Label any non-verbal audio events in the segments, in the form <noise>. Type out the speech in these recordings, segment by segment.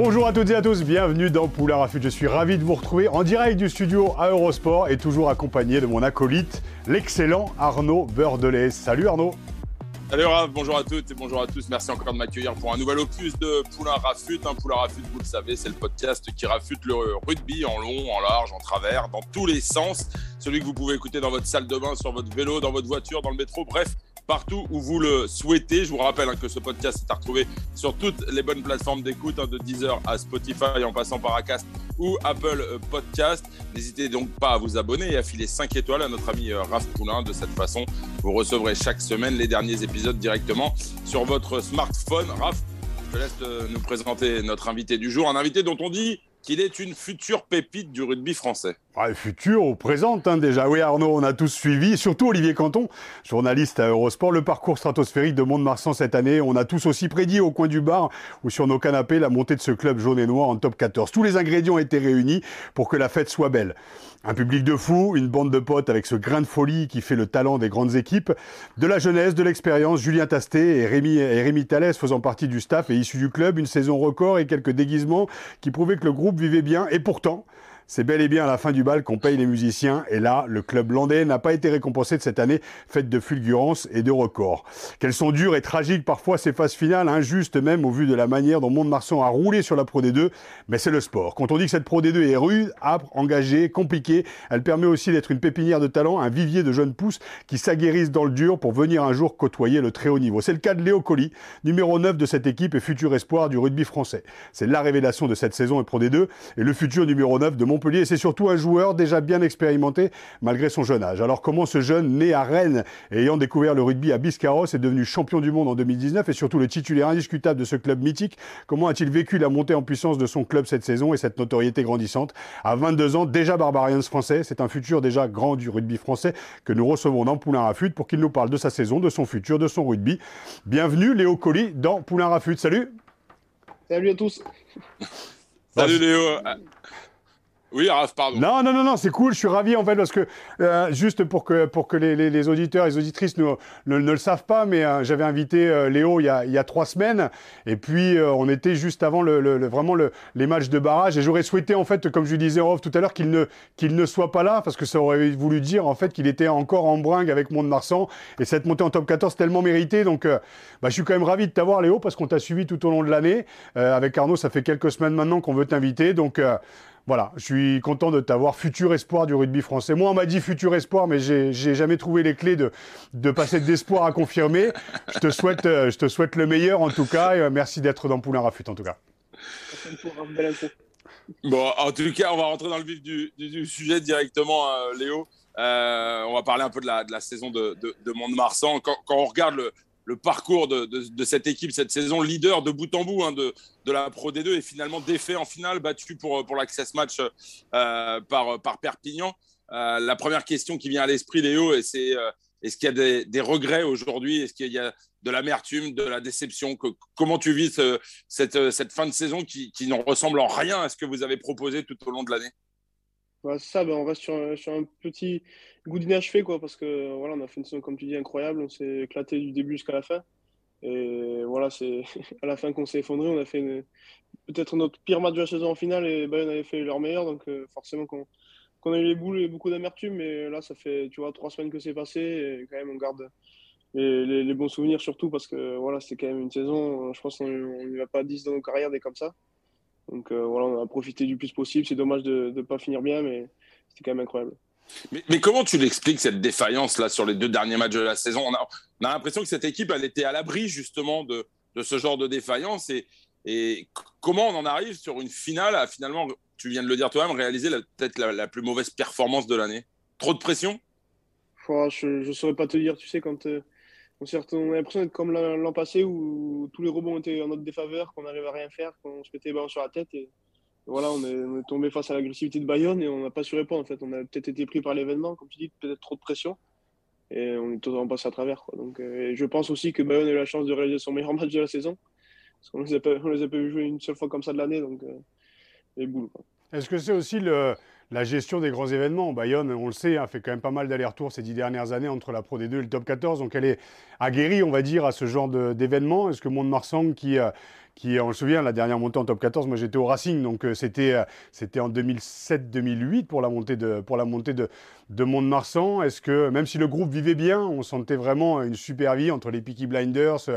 Bonjour à toutes et à tous, bienvenue dans Poulain Rafut. Je suis ravi de vous retrouver en direct du studio à Eurosport et toujours accompagné de mon acolyte, l'excellent Arnaud Beurdelais. Salut Arnaud Salut Raph, bonjour à toutes et bonjour à tous. Merci encore de m'accueillir pour un nouvel opus de Poulain Rafut. Un Poulain Rafut, vous le savez, c'est le podcast qui rafute le rugby en long, en large, en travers, dans tous les sens. Celui que vous pouvez écouter dans votre salle de bain, sur votre vélo, dans votre voiture, dans le métro, bref, partout où vous le souhaitez. Je vous rappelle hein, que ce podcast est à retrouver sur toutes les bonnes plateformes d'écoute, hein, de Deezer à Spotify en passant par Acast ou Apple Podcast. N'hésitez donc pas à vous abonner et à filer 5 étoiles à notre ami euh, Raph Poulain. De cette façon, vous recevrez chaque semaine les derniers épisodes directement sur votre smartphone. Raph, je te laisse euh, nous présenter notre invité du jour. Un invité dont on dit qu'il est une future pépite du rugby français. Ah, futur ou présente hein, déjà. Oui Arnaud, on a tous suivi, surtout Olivier Canton, journaliste à Eurosport, le parcours stratosphérique de Mont-de-Marsan cette année. On a tous aussi prédit au coin du bar ou sur nos canapés la montée de ce club jaune et noir en top 14. Tous les ingrédients étaient réunis pour que la fête soit belle. Un public de fous, une bande de potes avec ce grain de folie qui fait le talent des grandes équipes, de la jeunesse, de l'expérience, Julien Tasté et Rémi, et Rémi Thalès faisant partie du staff et issus du club, une saison record et quelques déguisements qui prouvaient que le groupe vivait bien. Et pourtant, c'est bel et bien à la fin du bal qu'on paye les musiciens. Et là, le club landais n'a pas été récompensé de cette année, faite de fulgurance et de records. Qu'elles sont dures et tragiques parfois ces phases finales, injustes même au vu de la manière dont Mont-de-Marsan a roulé sur la Pro D2. Mais c'est le sport. Quand on dit que cette Pro D2 est rude, âpre, engagée, compliquée, elle permet aussi d'être une pépinière de talent, un vivier de jeunes pousses qui s'aguerrissent dans le dur pour venir un jour côtoyer le très haut niveau. C'est le cas de Léo Colli, numéro 9 de cette équipe et futur espoir du rugby français. C'est la révélation de cette saison et Pro D2 et le futur numéro 9 de Montpellier. C'est surtout un joueur déjà bien expérimenté malgré son jeune âge. Alors comment ce jeune, né à Rennes et ayant découvert le rugby à Biscarros, est devenu champion du monde en 2019 et surtout le titulaire indiscutable de ce club mythique Comment a-t-il vécu la montée en puissance de son club cette saison et cette notoriété grandissante? À 22 ans, déjà Barbarians français, c'est un futur déjà grand du rugby français que nous recevons dans Poulain Rafut pour qu'il nous parle de sa saison, de son futur, de son rugby. Bienvenue Léo Colli dans Poulain Rafut. Salut Salut à tous Salut Léo oui, Raph, pardon. Non, non, non, non, c'est cool. Je suis ravi en fait parce que euh, juste pour que pour que les, les, les auditeurs et les auditrices ne, ne, le savent pas, mais euh, j'avais invité euh, Léo il y, a, il y a trois semaines et puis euh, on était juste avant le, le, vraiment le, les matchs de barrage et j'aurais souhaité en fait, comme je disais en off tout à l'heure, qu'il ne qu'il ne soit pas là parce que ça aurait voulu dire en fait qu'il était encore en bringue avec Mont-de-Marsan et cette montée en top 14 tellement méritée. Donc, bah, je suis quand même ravi de t'avoir Léo parce qu'on t'a suivi tout au long de l'année. avec Arnaud, ça fait quelques semaines maintenant qu'on veut t'inviter, donc voilà, je suis content de t'avoir futur espoir du rugby français. Moi, on m'a dit futur espoir, mais j'ai jamais trouvé les clés de, passer d'espoir à confirmer. Je te, souhaite, euh, je te souhaite le meilleur en tout cas, et euh, merci d'être dans Poulain Rafut en tout cas. Bon, en tout cas, on va rentrer dans le vif du, sujet directement, euh, Léo. On va parler un peu de la, saison de. Quand, quand, on regarde le, le parcours de, cette équipe cette saison, leader de bout en bout hein, de, de, la Pro D2 et finalement défait en finale, battu pour, pour l'access match euh, par, par Perpignan. Euh, la première question qui vient à l'esprit, Léo, c'est euh, est-ce qu'il y a des, regrets aujourd'hui? Est-ce qu'il y a de l'amertume, de la déception? Que, Comment tu vis ce, cette, cette, fin de saison qui, qui ne ressemble en rien à ce que vous avez proposé tout au long de l'année? Ouais, ça, ben, on reste sur, un petit goût d'inachevé, quoi, parce que voilà, on a fait une saison, comme tu dis, incroyable. On s'est éclaté du début jusqu'à la fin. Et voilà, c'est <laughs> à la fin qu'on s'est effondré. On a fait peut-être notre pire match de la saison en finale et Bayern avait fait leur meilleur. Donc euh, forcément qu'on qu a eu les boules et beaucoup d'amertume. Mais là, ça fait tu vois, trois semaines que c'est passé. Et quand même, on garde les, bons souvenirs surtout parce que voilà, c'était quand même une saison. Je pense qu'on n'y va pas 10 dans nos carrières des comme ça. Donc euh, voilà, on a profité du plus possible. C'est dommage de ne pas finir bien, mais c'était quand même incroyable. Mais, mais, comment tu l'expliques cette défaillance là sur les deux derniers matchs de la saison? On a, on a l'impression que cette équipe elle était à l'abri justement de, de, ce genre de défaillance et, et, comment on en arrive sur une finale à finalement, tu viens de le dire toi-même, réaliser peut-être la, la, plus mauvaise performance de l'année? Trop de pression? Je ne saurais pas te dire, tu sais, quand on, a l'impression d'être comme l'an passé où tous les rebonds étaient en notre défaveur, qu'on n'arrivait à rien faire, qu'on se mettait les ballons sur la tête. Et voilà, on est, tombé face à l'agressivité de Bayonne et on n'a pas su répondre. En fait, on a peut-être été pris par l'événement, comme tu dis, peut-être trop de pression. Et on est totalement passé à travers. Donc, euh, je pense aussi que Bayonne a eu la chance de réaliser son meilleur match de la saison. Parce qu'on ne les, a pas vu jouer une seule fois comme ça de l'année. Donc, euh, les boules. Est-ce que c'est aussi le, la gestion des grands événements. Bayonne, on le sait, hein, fait quand même pas mal d'allers-retours ces dix dernières années entre la Pro D2 et le Top 14. Donc elle est aguerrie, on va dire, à ce genre d'événements. Est-ce que Mont-de-Marsan, qui, euh, qui, on se souvient, la dernière montée en Top 14, moi j'étais au Racing, donc euh, c'était euh, en 2007-2008 pour la montée de, pour la montée de, de Mont-de-Marsan. Est-ce que, même si le groupe vivait bien, on sentait vraiment une super vie entre les Peaky Blinders,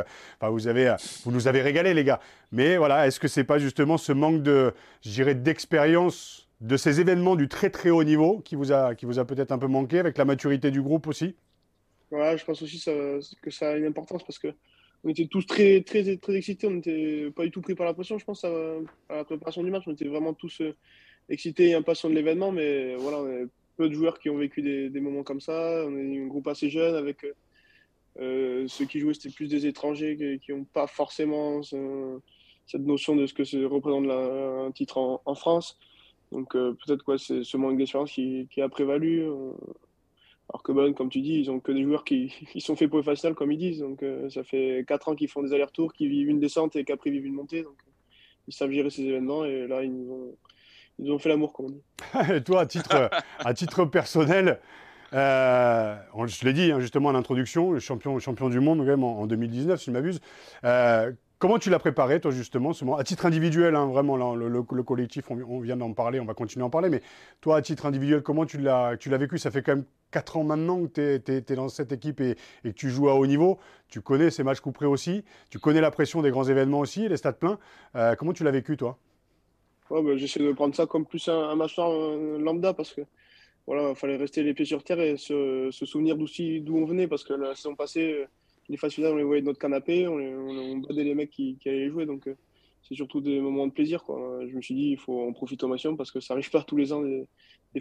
vous, avez, vous nous avez régalé les gars. Mais voilà, est-ce que c'est pas justement ce manque de, d'expérience de ces événements du très très haut niveau qui vous a, a peut-être un peu manqué avec la maturité du groupe aussi? Ouais, je pense aussi que ça a une importance parce que on était tous très, très, très excités, on n'était pas du tout pris par la pression, je pense, à, la préparation du match. On était vraiment tous euh, excités et impatients de l'événement, mais voilà, on a peu de joueurs qui ont vécu des, moments comme ça. On est un groupe assez jeune avec euh, ceux qui jouaient, c'était plus des étrangers qui n'ont pas forcément cette notion de ce que représente un titre en France. Donc euh, peut-être quoi, c'est ce manque d'expérience qui, a prévalu. Euh. alors que bon, comme tu dis, ils ont que des joueurs qui, <laughs> sont faits pour le facile, comme ils disent. Donc euh, ça fait 4 ans qu'ils font des allers-retours, qu'ils vivent une descente et qu'après ils vivent une montée. Donc ils savent gérer ces événements et là ils nous ont, ils ont fait l'amour, comme on dit. <laughs> et toi, à titre, <laughs> à titre personnel, je l'ai dit hein, justement à l'introduction, champion, champion du monde même en, en 2019, si je m'abuse. Comment tu l'as préparé, toi, justement, moment? À titre individuel, hein, vraiment, le, collectif, on, vient d'en parler, on va continuer à en parler, mais toi, à titre individuel, comment tu l'as vécu? Ça fait quand même 4 ans maintenant que tu es, dans cette équipe et, que tu joues à haut niveau. Tu connais ces matchs couperés aussi, tu connais la pression des grands événements aussi, les stades pleins. Euh, comment tu l'as vécu, toi? Ouais, bah, J'essaie de prendre ça comme plus un, match lambda parce que voilà, il fallait rester les pieds sur terre et se, souvenir d'où on venait parce que la saison passée les phases finales, on les voyait de notre canapé, on, on, badait les mecs qui, allaient les jouer. Donc, euh, c'est surtout des moments de plaisir. Quoi. Je me suis dit, il faut en profiter au maximum parce que ça arrive pas tous les ans des,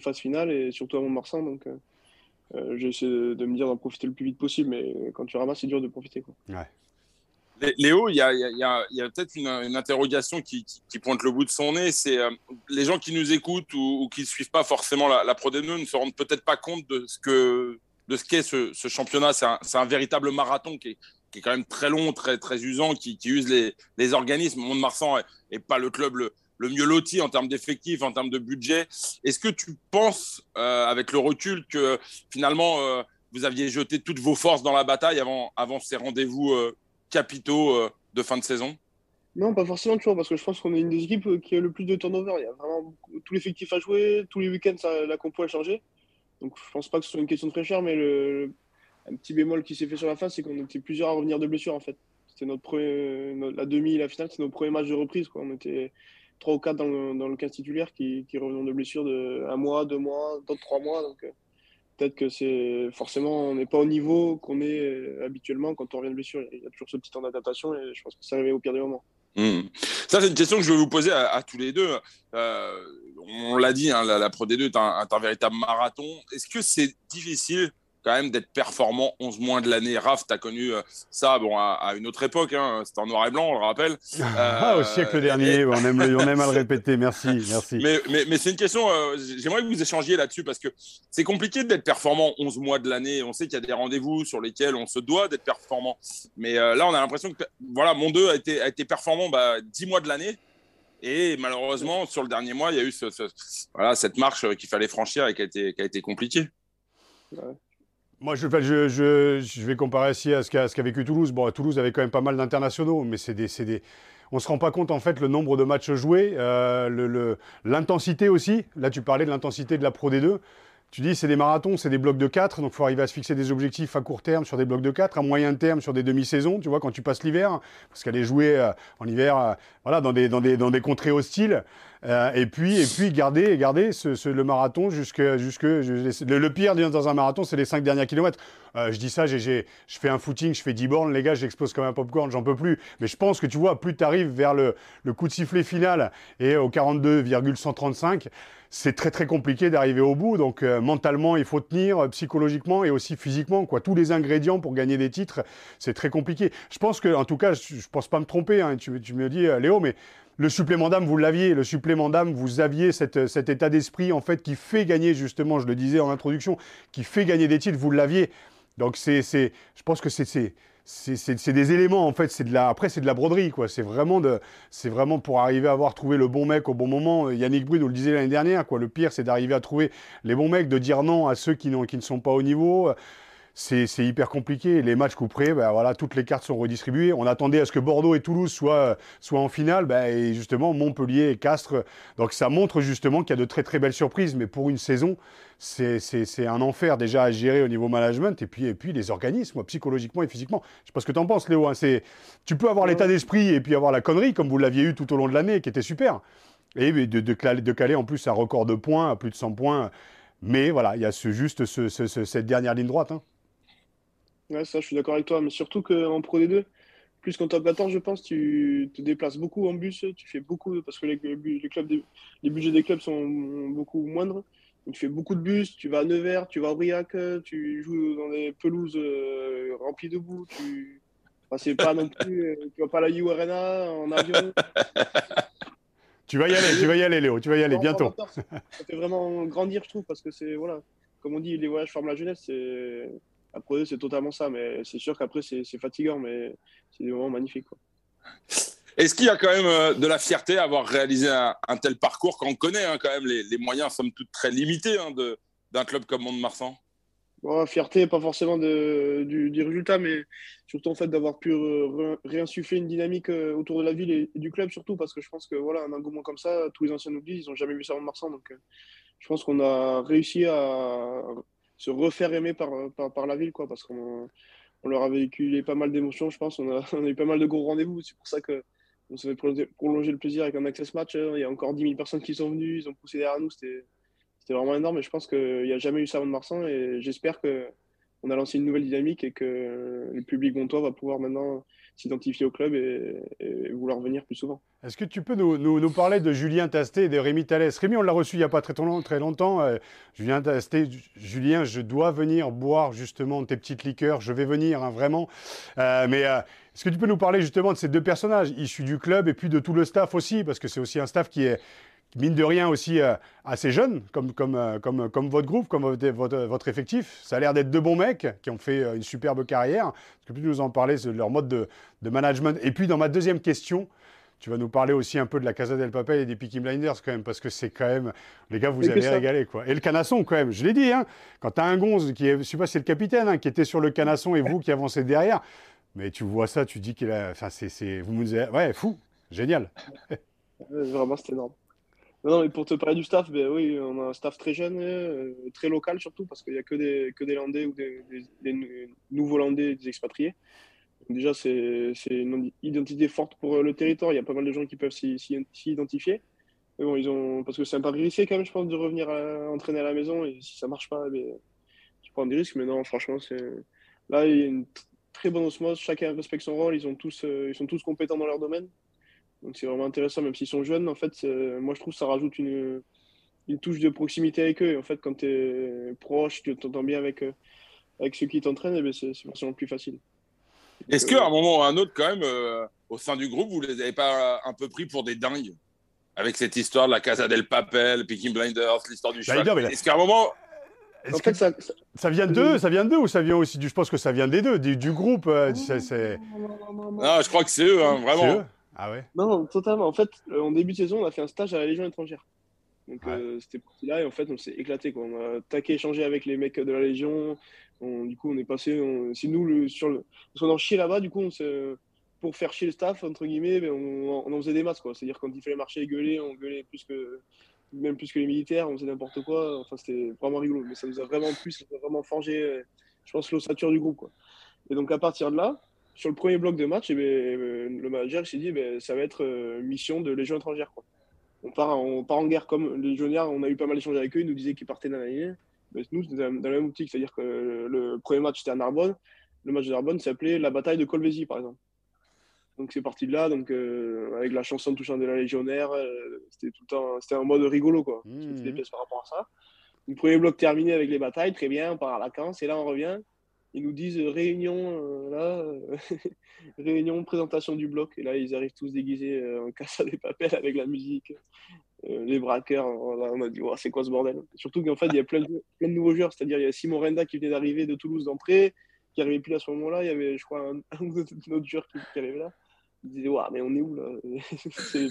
phases finales et surtout à Mont-Marsan. Donc, euh, euh, j'ai essayé de, me dire d'en profiter le plus vite possible. Mais quand tu ramasses, c'est dur de profiter. Quoi. Léo, il y a, peut-être une, interrogation qui, pointe le bout de son nez. C'est les gens qui nous écoutent ou, qui ne suivent pas forcément la, la Pro D2 ne se rendent peut-être pas compte de ce que de ce qu'est ce, championnat. C'est un, véritable marathon qui est, quand même très long, très, très usant, qui, use les, organismes. Mont-de-Marsan n'est pas le club le, mieux loti en termes d'effectifs, en termes de budget. Est-ce que tu penses, euh, avec le recul, que finalement, euh, vous aviez jeté toutes vos forces dans la bataille avant, ces rendez-vous euh, capitaux de fin de saison? Non, pas forcément, tu vois, parce que je pense qu'on est une des équipes qui a le plus de turnover. Il y a vraiment tout l'effectif à jouer, tous les week-ends, la compo a changé. Donc je pense pas que ce soit une question de fraîcheur, mais le, un petit bémol qui s'est fait sur la fin, c'est qu'on était plusieurs à revenir de blessure en fait. C'était notre, premier, la demi la finale, c'est nos premiers matchs de reprise. Quoi. On était trois ou quatre dans le, dans le 15 titulaire qui, qui de blessure de un mois, deux mois, d'autres trois mois. Donc euh, peut-être que c'est forcément, on n'est pas au niveau qu'on est euh, habituellement quand on revient de blessure. Il y a toujours ce petit temps d'adaptation et je pense que ça arrivé au pire des moments. Mmh. Ça, c'est une question que je vais vous poser à, tous les deux. Euh, on l'a dit, hein, la, Pro D2 est un véritable marathon. Est-ce que c'est difficile quand même d'être performant 11 mois de l'année. Raph, tu as connu euh, ça bon, à, une autre époque, hein, c'était en noir et blanc, on le rappelle. <laughs> Ah, au siècle euh, dernier, on, aime on aime à le <laughs> répéter, merci. merci. Mais, mais, mais c'est une question, euh, j'aimerais que vous échangiez là-dessus parce que c'est compliqué d'être performant 11 mois de l'année. On sait qu'il y a des rendez-vous sur lesquels on se doit d'être performant. Mais là, on a l'impression que voilà, mon 2 a été, a été performant bah, 10 mois de l'année. Et malheureusement, sur le dernier mois, il y a eu ce, voilà, cette marche qu'il fallait franchir et qui a été, qui a été compliquée. Ouais. Moi, je, je, je, je, vais comparer ici à ce qu'a vécu Toulouse. Bon, Toulouse avait quand même pas mal d'internationaux, mais c'est des, des, on ne se rend pas compte, en fait, le nombre de matchs joués, euh, l'intensité aussi. Là, tu parlais de l'intensité de la Pro D2. Tu dis, c'est des marathons, c'est des blocs de 4, donc il faut arriver à se fixer des objectifs à court terme sur des blocs de 4, à moyen terme sur des demi-saisons, tu vois, quand tu passes l'hiver, parce qu'elle est jouée euh, en hiver, euh, voilà, dans des, dans, des, dans des contrées hostiles. Euh, et puis, et puis garder, garder ce, le marathon jusque, jusque le, pire dans un marathon, c'est les cinq derniers kilomètres. Euh, je dis ça, je fais un footing, je fais 10 bornes, les gars, j'explose comme un popcorn, j'en peux plus. Mais je pense que tu vois, plus tu arrives vers le, le, coup de sifflet final et au 42,135, c'est très très compliqué d'arriver au bout. Donc euh, mentalement, il faut tenir, psychologiquement et aussi physiquement, quoi. Tous les ingrédients pour gagner des titres, c'est très compliqué. Je pense que, en tout cas, je, ne pense pas me tromper. Hein, tu, tu, me dis, Léo, mais le supplément d'âme, vous l'aviez. Le supplément d'âme, vous aviez cet état d'esprit, en fait, qui fait gagner, justement, je le disais en introduction, qui fait gagner des titres, vous l'aviez. Donc, c'est, je pense que c'est, c'est, des éléments, en fait. C'est de la, après, c'est de la broderie, quoi. C'est vraiment, de, c'est vraiment pour arriver à avoir trouvé le bon mec au bon moment. Yannick Brune nous le disait l'année dernière, quoi. Le pire, c'est d'arriver à trouver les bons mecs, de dire non à ceux qui, qui ne sont pas au niveau c'est hyper compliqué. Les matchs couperés, ben voilà, toutes les cartes sont redistribuées. On attendait à ce que Bordeaux et Toulouse soient, soient en finale, ben, et justement Montpellier et Castres. Donc ça montre justement qu'il y a de très très belles surprises, mais pour une saison, c'est un enfer déjà à gérer au niveau management et puis, et puis les organismes, psychologiquement et physiquement. Je sais pas ce que tu en penses, Léo. Hein. Tu peux avoir l'état d'esprit et puis avoir la connerie, comme vous l'aviez eu tout au long de l'année, qui était super. Et de, de, de, caler en plus un record de points, à plus de 100 points. Mais voilà, il y a ce, juste cette dernière ligne droite. Hein. Ouais, ça, je suis d'accord avec toi. Mais surtout qu'en Pro D2, plus qu'en top 14, je pense, tu te déplaces beaucoup en bus. Tu fais beaucoup, parce que les, les, clubs les budgets des clubs sont beaucoup moindres. Donc, tu fais beaucoup de bus. Tu vas à Nevers, tu vas à Aurillac, tu joues dans des pelouses euh, remplies de boue. Tu... Enfin, c'est pas non plus. Euh, tu vas pas à la U Arena en avion. <laughs> Tu vas y aller, tu vas y aller, Léo, tu vas y aller bientôt. Ça fait vraiment grandir, je trouve, parce que c'est, voilà, comme on dit, les voyages forment la jeunesse. C'est après, c'est totalement ça, mais c'est sûr qu'après, c'est fatigant, mais c'est des moments magnifiques. Est-ce qu'il y a quand même euh, de la fierté à avoir réalisé un, tel parcours quand on connaît hein, quand même? Les, moyens, somme toute, très limités hein, d'un club comme Mont-de-Marsan bon, Fierté, pas forcément de, du, résultat, mais surtout en fait d'avoir pu réinsuffler une dynamique euh, autour de la ville et, du club, surtout parce que je pense que voilà, un engouement comme ça, tous les anciens oublient, ils n'ont jamais vu ça à Mont-de-Marsan. Donc euh, je pense qu'on a réussi à se refaire aimer par, la ville, quoi, parce qu'on on leur a véhiculé pas mal d'émotions, je pense. On a, <laughs> eu pas mal de gros rendez-vous. C'est pour ça que on s'est fait prolonger le plaisir avec un access match. Hein. Il y a encore 10 000 personnes qui sont venues, ils ont poussé derrière nous. C'était vraiment énorme. Et je pense qu'il n'y a jamais eu ça avant de Marsan. Et j'espère qu'on a lancé une nouvelle dynamique et que le public montois va pouvoir maintenant s'identifier au club et, vouloir venir plus souvent. Est-ce que tu peux nous, nous, parler de Julien Tasté et de Rémi Thalès? Rémi, on l'a reçu il n'y a pas très, très longtemps. Euh, Julien Tasté, Julien, je dois venir boire justement tes petites liqueurs. Je vais venir, hein, vraiment. Euh, mais euh, est-ce que tu peux nous parler justement de ces deux personnages? Issus du club et puis de tout le staff aussi Parce que c'est aussi un staff qui est, mine de rien aussi euh, assez jeune, comme, comme, euh, comme, comme votre groupe, comme votre, votre, effectif. Ça a l'air d'être deux bons mecs qui ont fait euh, une superbe carrière. Est-ce que tu peux nous en parler de leur mode de, de, management Et puis dans ma deuxième question, tu vas nous parler aussi un peu de la Casa del Papel et des Peaky Blinders quand même, parce que c'est quand même, les gars, vous avez régalé quoi. Et le canasson quand même, je l'ai dit, hein, quand tu as un gonze qui est, je sais pas, c'est le capitaine hein, qui était sur le canasson et vous qui avancez derrière, mais tu vois ça, tu dis qu'il a, enfin c'est, vous me ouais, fou, génial. <laughs> Vraiment, c'était énorme. Non, mais pour te parler du staff, ben oui, on a un staff très jeune, euh, très local surtout, parce qu'il n'y a que des, que des Landais ou des, nouveaux Landais, des expatriés. déjà, c'est une identité forte pour le territoire. Il y a pas mal de gens qui peuvent s'y identifier. Bon, ils ont, parce que c'est un pari risqué quand même, je pense, de revenir entraîner à la maison. Et si ça marche pas, ben, tu prends des risques. Mais non, franchement, là, il y a une très bonne osmose. Chacun respecte son rôle. Ils, ont tous, euh, ils sont tous compétents dans leur domaine. Donc c'est vraiment intéressant, même s'ils sont jeunes. En fait, moi je trouve que ça rajoute une, une touche de proximité avec eux. Et en fait, quand tu es proche, tu t'entends bien avec, euh, avec ceux qui t'entraînent, eh ben, c'est forcément plus facile. Est-ce qu'à un moment ou à un autre, quand même, euh, au sein du groupe, vous les avez pas un peu pris pour des dingues avec cette histoire de la Casa del Papel, Picking Blinders, l'histoire du cheval? Est-ce qu'à un moment, en fait, ça, ça, vient d'eux, ça vient d'eux ou ça vient aussi du. Je pense que ça vient des deux, du, groupe. Euh, non, je crois que c'est eux, hein, vraiment. Ah ouais? Non, totalement. En fait, euh, en début de saison, on a fait un stage à la Légion étrangère. Donc euh, c'était parti là et en fait on s'est éclaté quoi. On a taqué échangé avec les mecs de la Légion. du coup on est passé, c'est nous le, sur le, parce qu'on en chier là-bas. Du coup on pour faire chier le staff entre guillemets, ben, on, on, en faisait des masses quoi. C'est-à-dire quand il fallait marcher et gueuler, on gueulait plus que même plus que les militaires, on faisait n'importe quoi. Enfin c'était vraiment rigolo. Mais ça nous a vraiment plus, ça nous a vraiment forgé, euh, je pense l'ossature du groupe quoi. Et donc à partir de là, sur le premier bloc de match, et eh ben, euh, le manager s'est dit ben, ça va être euh, mission de Légion étrangère. Quoi. on part, on part en guerre comme les légionnaires. On a eu pas mal d'échanges avec eux. Ils nous disaient qu'ils partaient dans la ligne. Mais nous, c'était dans la même optique. C'est-à-dire que le premier match, c'était à Narbonne. Le match de Narbonne s'appelait la bataille de Colvézi, par exemple. Donc c'est parti de là, donc euh, avec la chanson touchant de la légionnaire, euh, c'était tout le temps, c'était un mode rigolo quoi. Mmh. des pièces par rapport à ça. Le premier bloc terminé avec les batailles, très bien, on part à la Vacances et là on revient. Ils nous disent euh, réunion, là, <laughs> réunion, présentation du bloc. Et là, ils arrivent tous déguisés en casse à des papels avec la musique, les braqueurs. On a dit, c'est quoi ce bordel? Surtout qu'en fait, il y a plein de, nouveaux joueurs. C'est-à-dire, il y a Simon Renda qui venait d'arriver de Toulouse d'entrée, qui arrivait plus à ce moment-là. Il y avait, je crois, un, <laughs> autre joueur qui, qui arrivait là il disait ouais, mais on est où là? <laughs>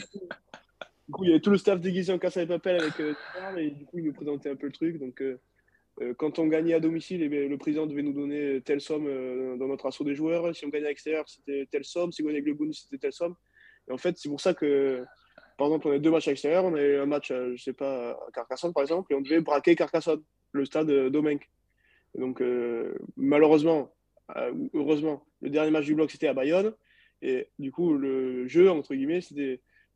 Du coup, il y avait tout le staff déguisé en casse à papel avec euh, et du coup, il nous présentait un peu le truc. Donc, euh, euh, quand on gagnait à domicile, eh le président devait nous donner telle somme dans notre assaut des joueurs. Si on gagnait à l'extérieur, c'était telle somme. Si on gagnait avec le bonus, c'était telle somme. Et en fait, c'est pour ça que, par exemple, on avait deux matchs à l'extérieur. On avait un match, je sais pas, à Carcassonne, par exemple, et on devait braquer Carcassonne, le stade Domenc. Donc, malheureusement, heureusement, le dernier match du bloc, c'était à Bayonne. Et du coup, le jeu, entre guillemets.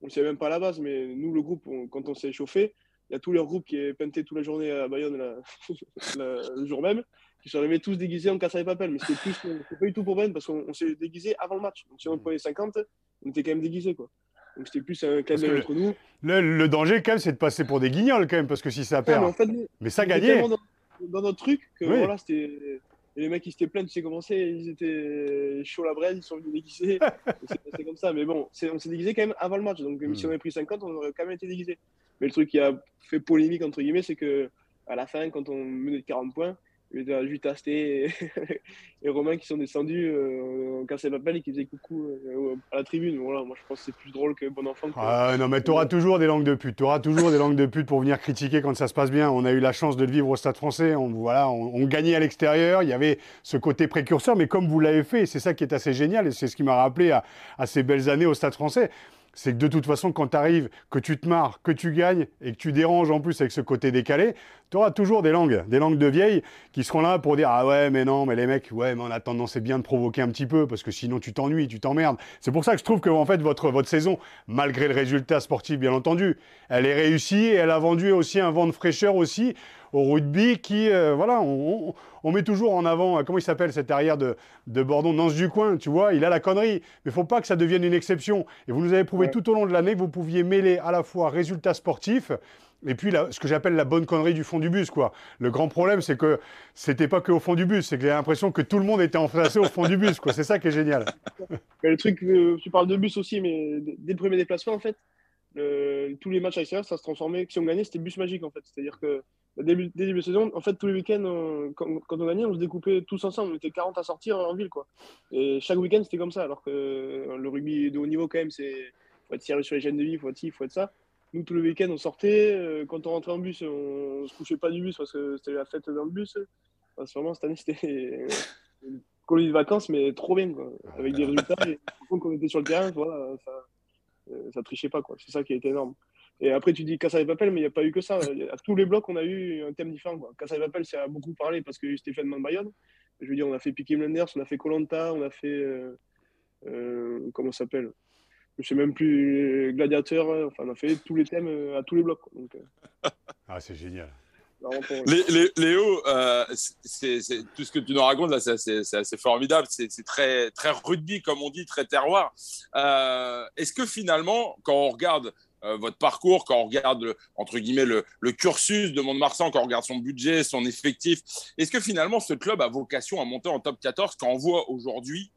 On ne savait même pas à la base, mais nous, le groupe, quand on s'est échauffé, y a tout leur groupe qui est peinté toute la journée à Bayonne <laughs> le jour même, qui sont arrivés tous déguisés en casse à papel. Mais c'était plus, pas du tout pour Ben parce qu'on s'est déguisé avant le match. Donc si on prenait 50, on était quand même déguisés. Quoi. Donc c'était plus un clin entre nous. Le, danger, quand même, c'est de passer pour des guignols, quand même, parce que si ça perd. mais ça gagnait. Dans, dans, notre truc, que voilà, c'était et les mecs, ils s'étaient pleins, tu sais comment c'est, ils étaient chauds la braise, ils sont venus déguisés. <laughs> c'est comme ça. Mais bon, on s'est déguisé quand même avant le match. Donc, si hmm. on avait pris 50, on aurait quand même été déguisé. Mais le truc qui a fait polémique, entre guillemets, c'est que à la fin, quand on menait de 40 points, il avait Asté <laughs> et, Romain qui sont descendus euh, en cassé papel et qui faisaient coucou euh, à la tribune. Moi je pense que c'est plus drôle que bon enfant. Ah non, mais tu auras toujours des langues de pute. Tu auras toujours des langues de pute pour venir critiquer quand ça se passe bien. On a eu la chance de le vivre au Stade français. On, voilà, on, gagnait à l'extérieur. Il y avait ce côté précurseur, mais comme vous l'avez fait, c'est ça qui est assez génial et c'est ce qui m'a rappelé à ces belles années au Stade français c'est que de toute façon, quand tu arrives, que tu te marres, que tu gagnes et que tu déranges en plus avec ce côté décalé, tu auras toujours des langues, des langues de vieilles qui seront là pour dire Ah ouais, mais non, mais les mecs, ouais, mais en attendant, c'est bien de provoquer un petit peu parce que sinon tu t'ennuies, tu t'emmerdes. C'est pour ça que je trouve que en fait, votre, votre saison, malgré le résultat sportif, bien entendu, elle est réussie et elle a vendu aussi un vent de fraîcheur aussi au rugby qui, euh, voilà, on, met toujours en avant, euh, comment il s'appelle cet arrière de, de Bordon, Nance du coin, tu vois, il a la connerie. Mais il faut pas que ça devienne une exception. Et vous nous avez prouvé tout au long de l'année que vous pouviez mêler à la fois résultats sportifs et puis ce que j'appelle la bonne connerie du fond du bus, quoi. Le grand problème, c'est que c'était pas que au fond du bus, c'est que j'ai l'impression que tout le monde était enfoncé au fond du bus, quoi. C'est ça qui est génial. <laughs> le truc, euh, tu parles de bus aussi, mais dès le premier déplacement, en fait, tous les matchs à l'extérieur, ça se transformait. Si on gagnait, c'était bus magique, en fait. C'est-à-dire que début, début de saison, en fait, tous les week-ends, quand, on gagnait, on se découpait tous ensemble. On était 40 à sortir en ville, quoi. Et chaque week-end, c'était comme ça. Alors que euh, le rugby de haut niveau, quand même, c'est faut être sérieux sur les chaînes de vie, faut être ci, faut être ça. Nous, tous les week-ends, on sortait. Euh, quand on rentrait en bus, on, se couchait pas du bus parce que c'était la fête dans le bus. Enfin, vraiment, cette année, c'était une <laughs> colonie de vacances, mais trop bien, quoi. Avec des résultats. Et quand on était sur le terrain, voilà, ça, euh, ça trichait pas, quoi. C'est ça qui a été énorme. Et après, tu dis Casa et Papel, mais il n'y a pas eu que ça. À tous les blocs, on a eu un thème différent. Quoi. Casa et Papel, ça a beaucoup parlé parce que Stéphane Bayonne. Je veux dire, on a fait Piquet Blenders, on a fait Colanta, on a fait. Euh, euh, comment ça s'appelle? Je ne sais même plus. Gladiateur. Enfin, on a fait tous les thèmes euh, à tous les blocs. Donc, <laughs> ah, c'est génial. Léo, c'est, tout ce que tu nous racontes là, c'est assez, formidable. C'est, très, très rugby, comme on dit, très terroir. est-ce que finalement, quand on regarde euh, votre parcours, quand on regarde entre guillemets le, cursus de Mont-de-Marsan, quand on regarde son budget, son effectif, est-ce que finalement ce club a vocation à monter en top 14 quand on voit aujourd'hui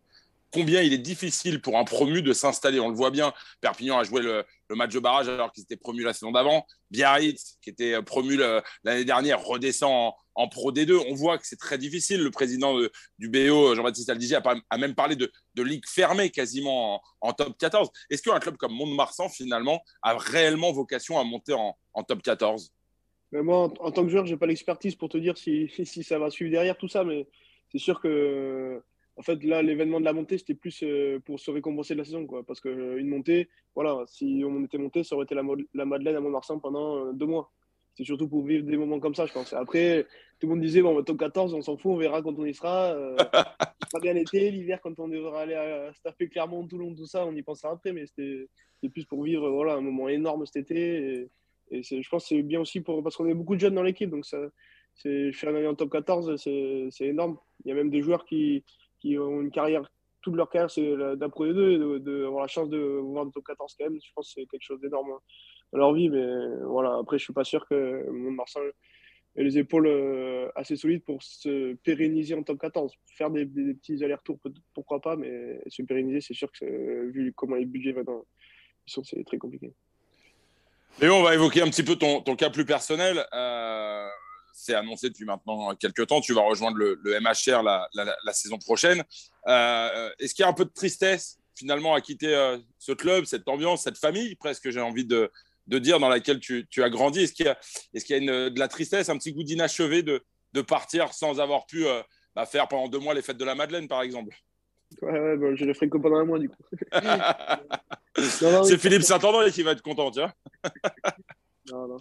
combien il est difficile pour un promu de s'installer. On le voit bien, Perpignan a joué le, match de barrage alors qu'ils étaient promus la saison d'avant. Biarritz, qui était promu l'année dernière, redescend en, Pro D2. On voit que c'est très difficile. Le président du BO, Jean-Baptiste Aldigier, a, même parlé de, ligue fermée quasiment en, top 14. Est-ce qu'un club comme Mont-de-Marsan, finalement, a réellement vocation à monter en, top 14 mais moi, en, tant que joueur, je n'ai pas l'expertise pour te dire <laughs> si ça va suivre derrière tout ça, mais c'est sûr que en fait, là, l'événement de la montée, c'était plus euh, pour se récompenser de la saison, quoi. Parce qu'une euh, montée, voilà, si on était monté, ça aurait été la, Madeleine à Mont-Marsan pendant euh, deux mois. C'est surtout pour vivre des moments comme ça, je pense. Après, tout le monde disait, bon, top 14, on s'en fout, on verra quand on y sera. <laughs> pas bien l'été, l'hiver, quand on devrait aller à se taper Clermont, Toulon, tout ça, on y pensera après, mais c'était plus pour vivre voilà, un moment énorme cet été. Et, je pense que c'est bien aussi pour, parce qu'on est beaucoup de jeunes dans l'équipe, donc ça, faire une année en top 14, c'est énorme. Il y a même des joueurs qui, ont une carrière, toute leur carrière, c'est Pro 2 d'avoir la chance de voir le top 14 quand même. Je pense que c'est quelque chose d'énorme dans leur vie, mais voilà, après, je suis pas sûr que Mont-de-Marsan ait les épaules euh, assez solides pour se pérenniser en top 14. Faire des, petits allers-retours, pourquoi pas, mais se pérenniser, c'est sûr que vu comment les budgets vont c'est très compliqué. Léo, on va évoquer un petit peu ton, ton cas plus personnel. Euh, c'est annoncé depuis maintenant quelques temps. Tu vas rejoindre le, MHR la, la, saison prochaine. Euh, est-ce qu'il y a un peu de tristesse finalement à quitter euh, ce club, cette ambiance, cette famille presque, j'ai envie de, de, dire, dans laquelle tu, tu as grandi? Est-ce qu'il y a, est qu'il y a une, de la tristesse, un petit goût d'inachevé de, de, partir sans avoir pu bah, faire pendant deux mois les fêtes de la Madeleine, par exemple? Ouais, ouais bah, je les ferai que pendant un mois, du coup. <laughs> c'est Philippe Saint-André qui va être content, tu vois. non, non.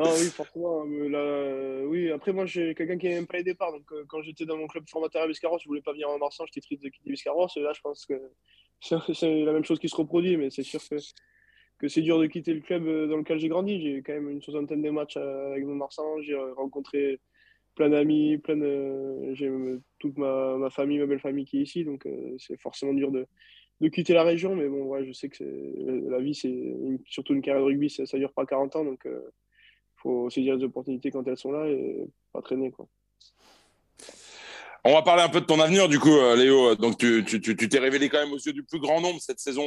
Non, oui, forcément. Hein, là, oui, après, moi, j'ai quelqu'un qui n'aime pas les départs. Donc, euh, quand j'étais dans mon club formateur à Biscarros, je voulais pas venir en Marsan, j'étais triste de quitter Biscarros. Là, je pense que <laughs> c'est la même chose qui se reproduit, mais c'est sûr que, que c'est dur de quitter le club euh, dans lequel j'ai grandi. J'ai quand même une soixantaine de matchs euh, avec mon Marsan. J'ai rencontré plein d'amis, plein de... j'ai toute ma, ma, famille, ma belle famille qui est ici. Donc, c'est forcément dur de, de quitter la région. Mais bon, ouais, je sais que la vie, c'est surtout une carrière de rugby, ça, ne dure pas 40 ans. Donc, faut saisir les opportunités quand elles sont là et pas traîner. Quoi. On va parler un peu de ton avenir, du coup, euh, Léo. Donc, tu, t'es révélé quand même aux yeux du plus grand nombre cette saison,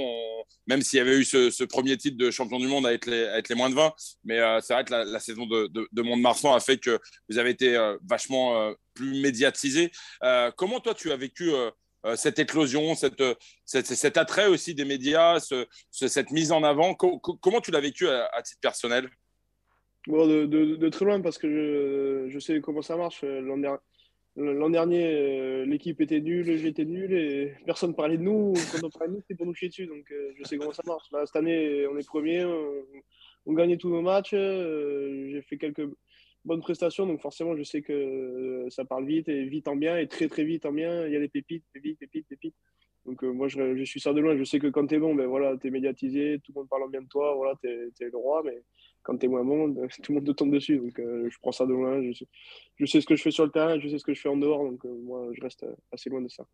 même s'il y avait eu ce, premier titre de champion du monde être les, les moins de 20. Mais euh, c'est vrai que la, saison de, de, Mont-de-Marsan a fait que vous avez été euh, vachement plus médiatisé. comment, toi, tu as vécu cette éclosion, cette, cet attrait aussi des médias, cette mise en avant? Comment tu l'as vécu à titre personnel? De, très loin, parce que je, sais comment ça marche. L'an dernier, euh, l'équipe était nulle, j'étais nul et <laughs> personne parlait de nous. Quand on parlait de nous, c'était pour nous chier dessus. Donc euh, je sais comment ça marche. cette année, on est premier, on, gagnait tous nos matchs. Euh, j'ai fait quelques bonnes prestations, donc forcément, je sais que ça parle vite et vite en bien et très très vite en bien. Il y a des pépites, pépites, pépites, pépites. Donc moi, je, suis ça de loin. Je sais que quand tu es bon, ben voilà, tu es médiatisé, tout le monde parle bien de toi, voilà, tu es, le roi. Mais quand tu es moins bon, <laughs> tout le monde te tombe dessus. Donc euh, je prends ça de loin. Je sais, ce que je fais sur le terrain, je sais ce que je fais en dehors. Donc euh, moi, je reste assez loin de ça.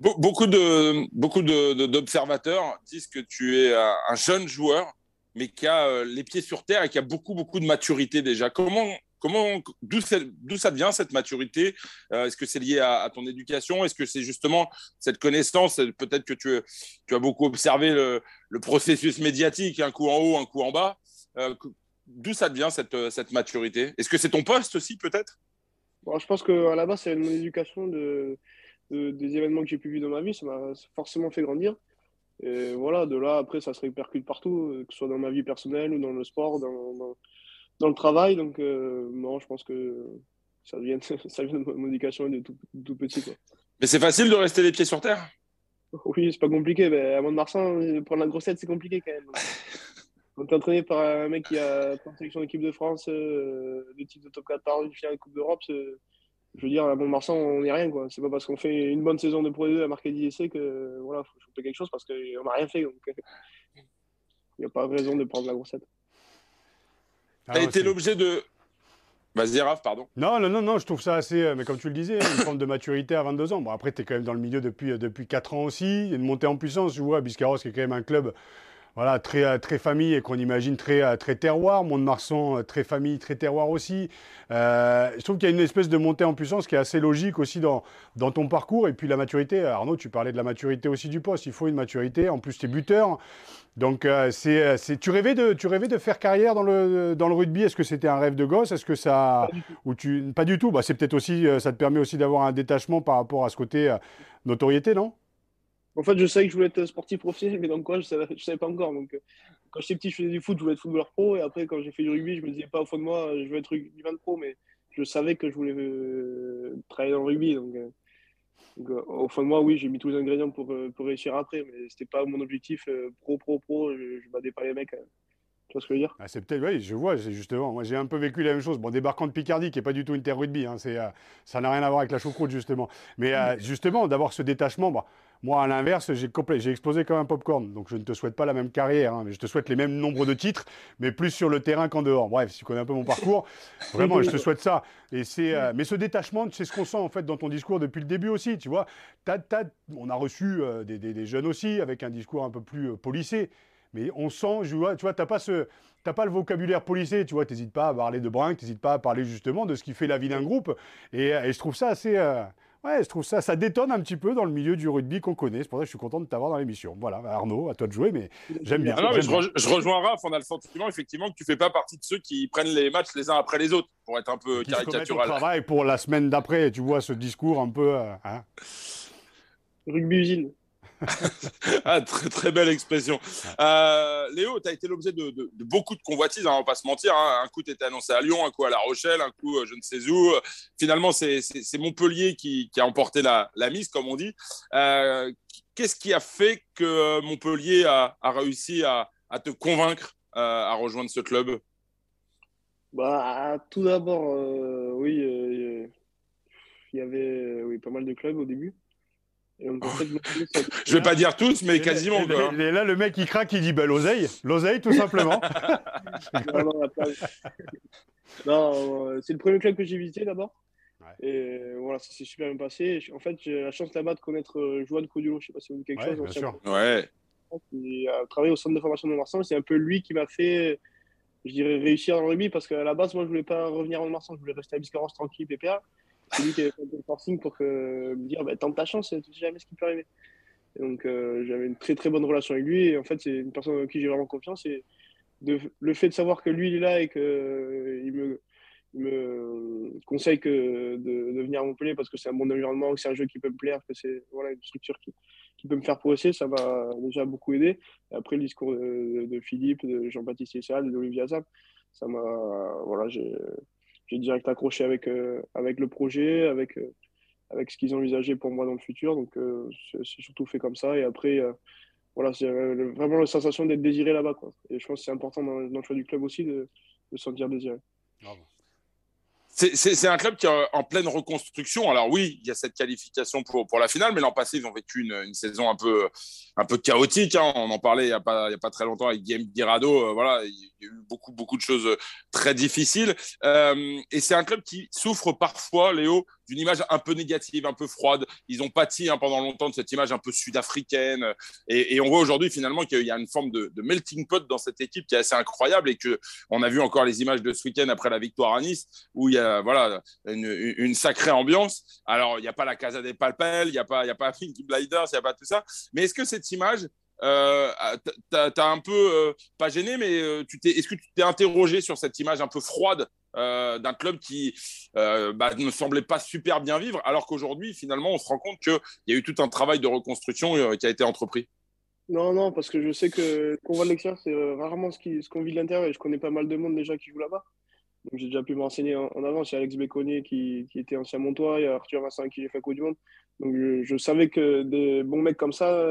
Beaucoup de beaucoup d'observateurs disent que tu es un jeune joueur, mais qui a euh, les pieds sur terre et qui a beaucoup beaucoup de maturité déjà. Comment d'où, ça vient cette maturité? Est-ce que c'est lié à, ton éducation? Est-ce que c'est justement cette connaissance? Peut-être que tu, tu, as beaucoup observé le, le, processus médiatique, un coup en haut, un coup en bas. Euh, d'où ça vient cette, euh, cette maturité? Est-ce que c'est ton poste aussi peut-être? Je pense qu'à la base, c'est mon éducation de, des événements que j'ai pu vivre dans ma vie. Ça m'a forcément fait grandir. Et voilà, de là, après, ça se répercute partout, euh, que ce soit dans ma vie personnelle ou dans le sport, dans, dans, le travail. Donc, non, je pense que ça vient, <laughs> ça vient de mon éducation de tout, tout petit. Quoi. Mais c'est facile de rester les pieds sur terre? Oui, c'est pas compliqué. Mais à Mont-de-Marsan, prendre la grossette, c'est compliqué quand même. <laughs> On est entraîné par un mec qui a une sélection d'équipe de France, euh, de type de top 14, une finale Coupe d'Europe. Je veux dire, à Mont-Marsan, on n'est rien. Ce n'est pas parce qu'on fait une bonne saison de Pro 2 à marquer 10 essais que voilà, faut choper quelque chose parce qu'on n'a rien fait. Donc, il n'y a pas raison de prendre la grossette. Tu as été l'objet de. Vas-y, Raph, pardon. Non, non, non, non, je trouve ça assez. Euh, mais comme tu le disais, une forme de maturité à 22 ans. Bon, après, tu es quand même dans le milieu depuis, euh, depuis 4 ans aussi. Il y a une montée en puissance. Je vois, Biscarros, qui est quand même un club voilà, très, euh, très famille et qu'on imagine très, euh, très terroir. Mont-de-Marsan, euh, très famille, très terroir aussi. je trouve qu'il y a une espèce de montée en puissance qui est assez logique aussi dans, dans ton parcours. Et puis la maturité, Arnaud, tu parlais de la maturité aussi du poste. Il faut une maturité. En plus, tu es buteur. Donc, c'est, tu, rêvais de, tu rêvais de faire carrière dans le, dans le rugby? Est-ce que c'était un rêve de gosse? Est-ce que ça. Pas du tout. Ou tu, pas du tout? Bah, c'est peut-être aussi, ça te permet aussi d'avoir un détachement par rapport à ce côté notoriété, non? En fait, je savais que je voulais être sportif professionnel, mais dans quoi, je ne savais, pas encore. Donc, euh, quand j'étais petit, je faisais du foot, je voulais être footballeur pro. Et après, quand j'ai fait du rugby, je me disais pas au fond de moi, je veux être rugbyman pro, mais je savais que je voulais euh, travailler dans le rugby. Donc, euh, au fond de moi, oui, j'ai mis tous les ingrédients pour, pour réussir après, mais ce n'était pas mon objectif pro, pro, pro. Je ne battais pas les mecs. Vois ce que je veux dire? Ah, C'est peut-être, oui, je vois, justement. Moi, j'ai un peu vécu la même chose. Bon, débarquant de Picardie, qui n'est pas du tout une terre rugby, hein, c'est, ça n'a rien à voir avec la choucroute, justement. Mais justement, d'avoir ce détachement, bah, moi, à l'inverse, j'ai, j'ai explosé comme un popcorn. Donc, je ne te souhaite pas la même carrière, hein, mais je te souhaite les mêmes nombres de titres, mais plus sur le terrain qu'en dehors. Bref, si tu connais un peu mon parcours, <laughs> vraiment, je te souhaite ça. Et c'est, euh, mais ce détachement, c'est ce qu'on sent en fait dans ton discours depuis le début aussi. Tu vois, on a reçu euh, des, jeunes aussi avec un discours un peu plus euh, policé. Mais on sent, tu vois, tu n'as pas, ce, pas le vocabulaire policé, tu vois, n'hésites pas à parler de brinque, n'hésites pas à parler justement de ce qui fait la vie d'un groupe. Et, et je trouve ça assez, Ouais, je trouve ça, ça détonne un petit peu dans le milieu du rugby qu'on connaît. C'est pour ça que je suis content de t'avoir dans l'émission. Voilà, Arnaud, à toi de jouer, mais j'aime bien. Ah non, mais je, rejoins Raph. On a le sentiment effectivement que tu fais pas partie de ceux qui prennent les matchs les uns après les autres, pour être un peu caricatural. travail pour la semaine d'après, tu vois ce discours un peu. Euh, hein. Rugby usine. <laughs> ah, très, très belle expression. Euh, Léo, tu as été l'objet de, beaucoup de convoitises, hein, on va pas se mentir. Hein. Un coup, tu étais annoncé à Lyon, un coup à La Rochelle, un coup euh, je ne sais où. Finalement, c'est Montpellier qui, a emporté la, mise, comme on dit. Euh, qu'est-ce qui a fait que Montpellier a, réussi à, te convaincre à rejoindre ce club? Bah, Tout d'abord, oui, il y avait pas mal de clubs au début. <laughs> je vais pas dire tous, mais quasiment. Et, là, le mec, il craque, il dit bah, l'oseille. L'oseille, tout simplement. <laughs> non, euh, c'est le premier club que j'ai visité d'abord. Et voilà, ça s'est super bien passé. En fait, j'ai la chance là-bas de connaître euh, Joanne Codulo. Je sais pas si vous avez quelque chose. Bien sûr. Ouais. Il a travaillé au centre de formation de Marsan. C'est un peu lui qui m'a fait, je dirais, réussir dans le rugby parce qu'à la base, moi, je voulais pas revenir en Marsan. Je voulais rester à Biscarrosse tranquille, PPA lui qui avait fait pour que, me dire bah, tente ta chance, tu sais jamais ce qui peut arriver. Donc euh, j'avais une très très bonne relation avec lui et en fait c'est une personne en qui j'ai vraiment confiance et de, le fait de savoir que lui il est là et qu'il euh, me, me conseille que de, venir à Montpellier parce que c'est un bon environnement, que c'est un jeu qui peut me plaire, que c'est voilà, une structure qui, qui, peut me faire progresser, ça m'a déjà beaucoup aidé. après le discours de, Philippe, de Jean-Baptiste Essal, d'Olivier Azam, ça m'a voilà, j'ai j'ai direct accroché avec, euh, avec le projet, avec, euh, avec ce qu'ils ont envisagé pour moi dans le futur. Donc, euh, c'est surtout fait comme ça. Et après, voilà, c'est vraiment la sensation d'être désiré là-bas. Et je pense que c'est important dans, le choix du club aussi de, de se sentir désiré. Bravo. C'est un club qui est en pleine reconstruction. Alors oui, il y a cette qualification pour, la finale, mais l'an passé, ils ont vécu une, saison un peu, chaotique. Hein. On en parlait il n'y a, pas, a pas très longtemps avec Guillaume Guirado. Euh, voilà, il y a eu beaucoup, beaucoup de choses très difficiles. Euh, et c'est un club qui souffre parfois, Léo, d'une image un peu négative, un peu froide. Ils ont pâti hein, pendant longtemps de cette image un peu sud-africaine. Et, on voit aujourd'hui finalement qu'il y a une forme de, melting pot dans cette équipe qui est assez incroyable et que on a vu encore les images de ce week-end après la victoire à Nice où il y a voilà une, sacrée ambiance. Alors il n'y a pas la Casa des Palpel, il n'y a pas il y a pas <laughs> Pinky Blinders, il n'y a pas tout ça. Mais est-ce que cette image euh, t'as un peu euh, pas gêné, mais euh, est-ce que tu t'es interrogé sur cette image un peu froide euh, d'un club qui bah, ne semblait pas super bien vivre, alors qu'aujourd'hui, finalement, on se rend compte qu'il y a eu tout un travail de reconstruction qui a été entrepris? Non, non, parce que je sais que qu'on voit de l'extérieur, c'est rarement ce, qu'on vit de l'intérieur, et je connais pas mal de monde déjà qui joue là-bas. Donc j'ai déjà pu m'enseigner en, en, avance. Il y a Alex Béconnier qui, qui, était ancien Montois, il y a Arthur Vincent qui j'ai fait Coupe du Monde. Donc je, je, savais que des bons mecs comme ça,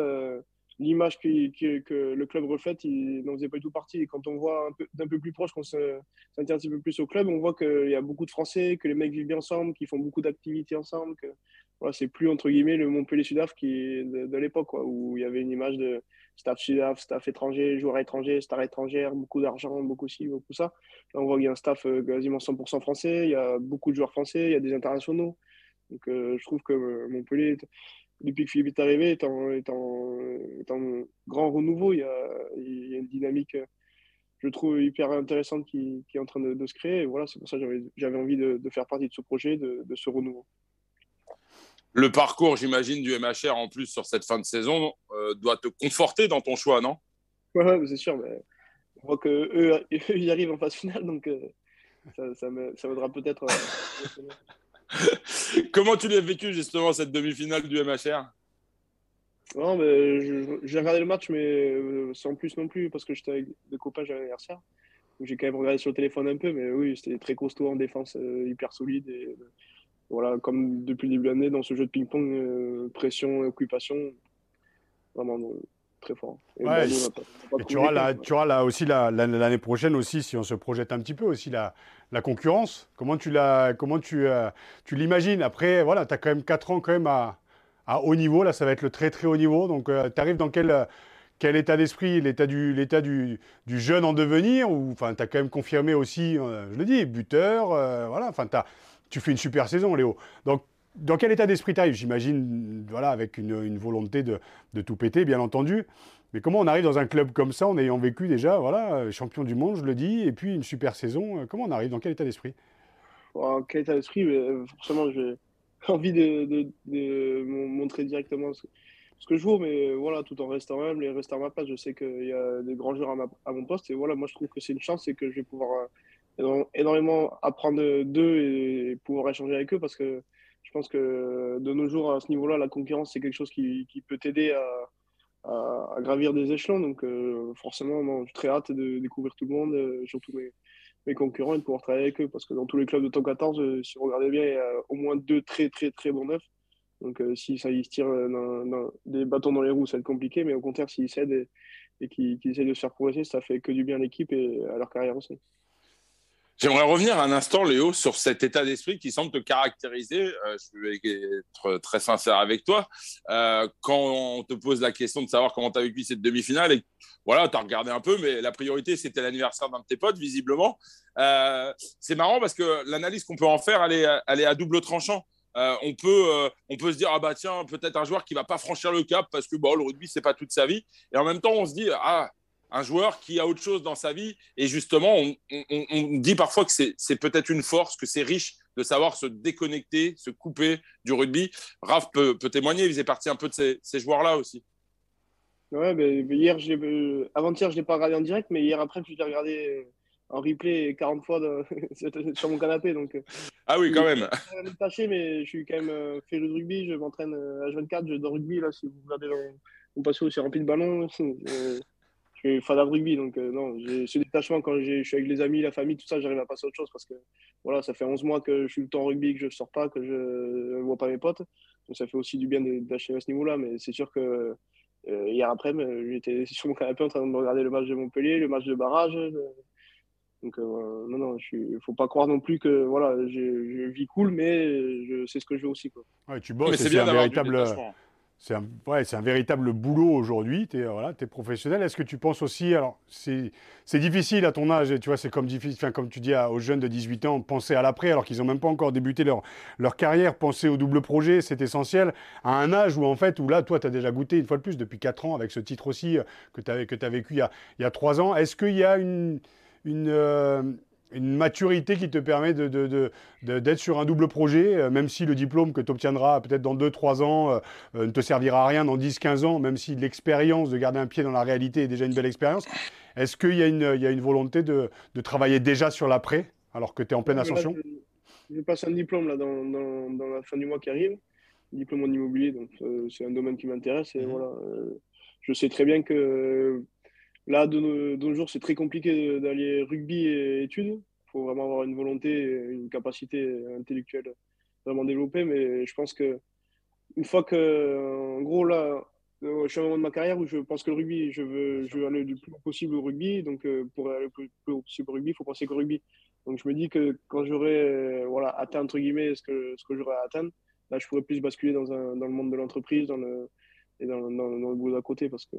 l'image que le club reflète, il n'en faisait pas du tout partie. Et quand on voit d'un peu, plus proche, qu'on s'intéresse un peu plus au club, on voit qu'il y a beaucoup de Français, que les mecs vivent bien ensemble, qu'ils font beaucoup d'activités ensemble. Voilà, c'est plus entre guillemets le Montpellier Sudaf qui de, l'époque, où il y avait une image de staff Sudaf, staff étranger, joueurs étrangers, stars étrangères, beaucoup d'argent, beaucoup ci, beaucoup ça. Là, on voit qu'il y a un staff euh, quasiment 100% français, il y a beaucoup de joueurs français, il y a des internationaux. Donc, euh, je trouve que euh, Montpellier depuis que Philippe est arrivé, est en, grand renouveau. Il y, a, une dynamique, je trouve, hyper intéressante qui, est en train de, se créer. Et voilà, c'est pour ça que j'avais envie de, faire partie de ce projet, de, ce renouveau. Le parcours, j'imagine, du MHR en plus sur cette fin de saison euh, doit te conforter dans ton choix, non? Oui, c'est sûr. Mais on voit qu'eux, <laughs> ils arrivent en phase finale, donc euh, ça, ça, me, ça vaudra peut-être. Euh, <laughs> <laughs> Comment tu l'as vécu justement cette demi-finale du MHR Non, j'ai regardé le match, mais euh, sans plus non plus, parce que j'étais avec des copains, j'avais l'anniversaire. J'ai quand même regardé sur le téléphone un peu, mais oui, c'était très costaud en défense, euh, hyper solide. Euh, voilà, comme depuis le début de l'année, dans ce jeu de ping-pong, pression et occupation, vraiment très fort. Et, tu, auras tu auras là aussi l'année prochaine aussi, si on se projette un petit peu aussi la, la concurrence. Comment tu la, comment tu, tu l'imagines? Après, voilà, tu as quand même 4 ans quand même à, à, haut niveau. Là, ça va être le très très haut niveau. Donc, tu arrives dans quel quel état d'esprit? L'état du, l'état du, du, jeune en devenir? Ou enfin, tu as quand même confirmé aussi, je le dis, buteur. voilà, enfin, tu fais une super saison, Léo. Donc, dans quel état d'esprit tu arrives J'imagine, voilà, avec une, volonté de, tout péter, bien entendu. Mais comment on arrive dans un club comme ça, en ayant vécu déjà, voilà, champion du monde, je le dis, et puis une super saison euh, Comment on arrive? Dans quel état d'esprit? En quel état d'esprit? Euh, Forcément, j'ai <laughs> envie de, montrer directement ce, que je vaux, mais euh, voilà, tout en restant humble et restant à ma place. Je sais qu'il y a des grands joueurs à, mon poste, et voilà, moi je trouve que c'est une chance et que je vais pouvoir énormément apprendre d'eux et pouvoir échanger avec eux parce que pense que de nos jours, à ce niveau-là, la concurrence, c'est quelque chose qui, peut t'aider à, gravir des échelons. Donc, euh, forcément, j'ai très hâte de découvrir tout le monde, euh, surtout mes, concurrents, et de pouvoir travailler avec eux. Parce que dans tous les clubs de top 14, euh, si vous regardez bien, il y a au moins deux très, très, très bons neufs. Donc, si ça y se tire des bâtons dans les roues, ça va être compliqué. Mais au contraire, s'ils cèdent et, et qu'ils essaient de se faire progresser, ça fait que du bien à l'équipe et à leur carrière aussi. J'aimerais revenir un instant, Léo, sur cet état d'esprit qui semble te caractériser. Euh, je vais être très sincère avec toi. Euh, quand on te pose la question de savoir comment tu as vécu cette demi-finale, et voilà, tu as regardé un peu, mais la priorité, c'était l'anniversaire d'un de tes potes, visiblement. Euh, c'est marrant parce que l'analyse qu'on peut en faire, elle est, elle est à double tranchant. on, peut, on peut se dire, ah bah tiens, peut-être un joueur qui va pas franchir le cap parce que bon, le rugby, c'est pas toute sa vie. Et en même temps, on se dit, ah, un joueur qui a autre chose dans sa vie. Et justement, on, dit parfois que c'est peut-être une force, que c'est riche de savoir se déconnecter, se couper du rugby. Raph peut, témoigner, il faisait partie un peu de ces, joueurs-là aussi. Ouais, ben, hier, euh, avant-hier, je ne l'ai pas regardé en direct, mais hier après, je l'ai regardé euh, en replay 40 fois <laughs> sur mon canapé. Donc, euh, ah oui, quand même. Je suis tâché, mais je suis quand même féru de rugby. Je m'entraîne à H24, je dors rugby. Là, si vous regardez mon patio, c'est rempli de ballons <laughs> suis fan de rugby, donc euh, non, j'ai ce détachement quand je suis avec les amis, la famille, tout ça, j'arrive à passer à autre chose parce que voilà, ça fait 11 mois que je suis le temps en rugby, que je ne sors pas, que je ne vois pas mes potes. Donc ça fait aussi du bien d'acheter à ce niveau-là, mais c'est sûr que euh, hier après, j'étais <laughs> sur mon canapé en train de regarder le match de Montpellier, le match de barrage. Donc euh, non, non, il ne faut pas croire non plus que voilà, je, vis cool, mais je sais ce que je veux aussi. Quoi. Ouais, tu bosses, c'est un véritable c'est un, ouais, un, véritable boulot aujourd'hui. Tu es, voilà, es, professionnel. Est-ce que tu penses aussi, alors c'est difficile à ton âge, tu vois, c'est comme, difficile, comme tu dis aux jeunes de 18 ans, penser à l'après alors qu'ils n'ont même pas encore débuté leur, leur carrière, penser au double projet, c'est essentiel. À un âge où en fait, où là, toi, tu as déjà goûté une fois de plus depuis 4 ans avec ce titre aussi euh, que tu as, vécu il y a, il y a 3 ans. Est-ce qu'il y a une, une, euh, une maturité qui te permet d'être de, de, sur un double projet, euh, même si le diplôme que tu obtiendras peut-être dans 2-3 ans euh, euh, ne te servira à rien dans 10-15 ans, même si l'expérience de garder un pied dans la réalité est déjà une belle expérience. Est-ce qu'il y, a une, il y a une volonté de, travailler déjà sur l'après, alors que tu es en pleine ascension? je, passe un diplôme là, dans, dans, dans, la fin du mois qui arrive, diplôme en immobilier, donc c'est un domaine qui m'intéresse. Et mmh. voilà, je sais très bien que Là, de nos, jours, c'est très compliqué d'aller rugby et études. Il faut vraiment avoir une volonté, une capacité intellectuelle vraiment développée. Mais je pense que une fois que, en gros, là, je suis à un moment de ma carrière où je pense que le rugby, je veux, je veux aller le plus haut possible au rugby. Donc, euh, pour aller le plus, haut possible au rugby, il faut penser qu'au rugby. Donc, je me dis que quand j'aurai voilà, atteint, entre guillemets, ce que, ce que j'aurai à atteindre, là, je pourrais plus basculer dans, un, dans le monde de l'entreprise dans le, et dans, dans, dans le bout d'à côté. Parce que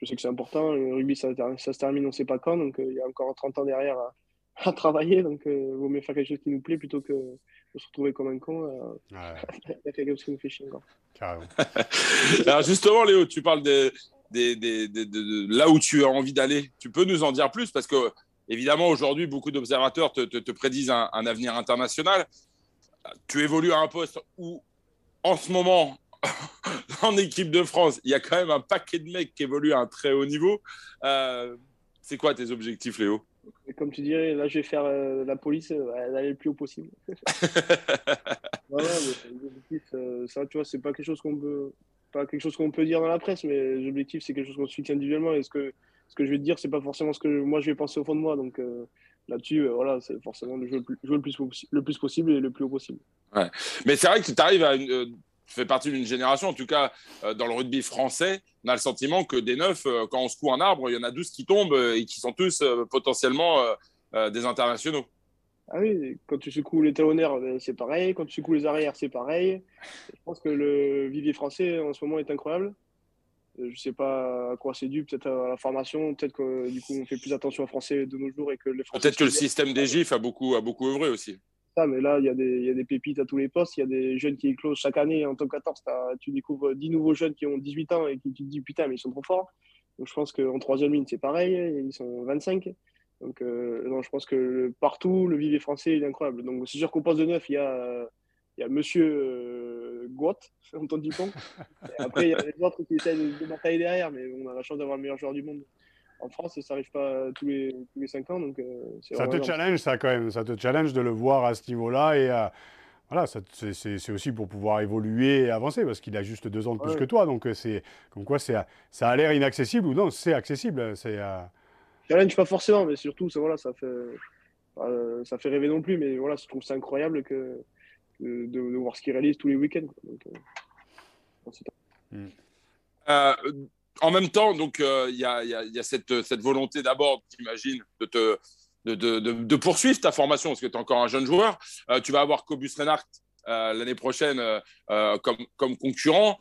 je sais que c'est important. Le rugby, ça, ça, se termine, on ne sait pas quand. Donc, euh, il y a encore 30 ans derrière à, travailler. Donc, il euh, vaut mieux faire quelque chose qui nous plaît plutôt que de se retrouver comme un con. Euh, y a quelque chose qui nous fait chier encore. Carrément. <laughs> Alors, justement, Léo, tu parles de, de, là où tu as envie d'aller. Tu peux nous en dire plus Parce que, évidemment, aujourd'hui, beaucoup d'observateurs te, te, prédisent un, un avenir international. Tu évolues à un poste où, en ce moment, <coughs> en équipe de France, il y a quand même un paquet de mecs qui évoluent à un très haut niveau. Euh, c'est quoi tes objectifs, Léo? Comme tu dirais, là, je vais faire euh, la police, euh, d'aller le plus haut possible. <laughs> non, ça, tu vois, c'est pas quelque chose qu'on peut, pas quelque chose qu'on peut dire dans la presse, mais l'objectif, c'est quelque chose qu'on se fixe individuellement. Et ce que, ce que je vais te dire, c'est pas forcément ce que moi je vais penser au fond de moi. Donc là-dessus, voilà, c'est forcément de jouer, le plus, le, plus, possible et le plus haut possible. Ouais. Mais c'est vrai que tu arrives à une fais partie d'une génération, en tout cas dans le rugby français, on a le sentiment que des neufs, quand on secoue un arbre, il y en a 12 qui tombent et qui sont tous potentiellement des internationaux. Ah oui, quand tu secoues les talonnaires, c'est pareil. Quand tu secoues les arrières, c'est pareil. Je pense que le vivier français en ce moment est incroyable. Euh, je ne sais pas à quoi c'est dû, peut-être à la formation, peut-être que du coup on fait plus attention aux Français de nos jours et que les Peut-être que le système des GIF a beaucoup, a beaucoup œuvré aussi. Mais là, il y, a des, pépites à tous les postes. Il y a des jeunes qui éclosent chaque année. En top 14, tu découvres 10 nouveaux jeunes qui ont 18 ans et qui tu te dis putain, mais ils sont trop forts. Donc je pense qu'en troisième ligne, c'est pareil. Ils sont 25. Donc, euh, je pense que partout, le vivier français est incroyable. Donc, c'est sûr qu'au poste de neuf, il y a, il monsieur euh, Guat, Antoine Dupont. après, il y a les autres qui essayent de, batailler derrière, mais on a la chance d'avoir le meilleur joueur du monde. En France, ça n'arrive pas tous les, tous les 5 ans. Donc, euh, ça te challenge, ça, quand même. Ça te challenge de le voir à ce niveau-là. Et euh, voilà, c'est aussi pour pouvoir évoluer et avancer, parce qu'il a juste deux ans de plus que toi. Donc, c'est comme quoi ça a l'air inaccessible ou non, c'est accessible. C'est challenge pas forcément, mais surtout, ça, voilà, ça fait, euh, ça fait rêver non plus. Mais voilà, je trouve ça incroyable que, de, voir ce qu'il réalise tous les week-ends. Euh. Euh, en même temps, donc il y, a, cette, volonté d'abord, j'imagine, de poursuivre ta formation parce que tu es encore un jeune joueur. tu vas avoir Cobus Reinhardt l'année prochaine comme, concurrent.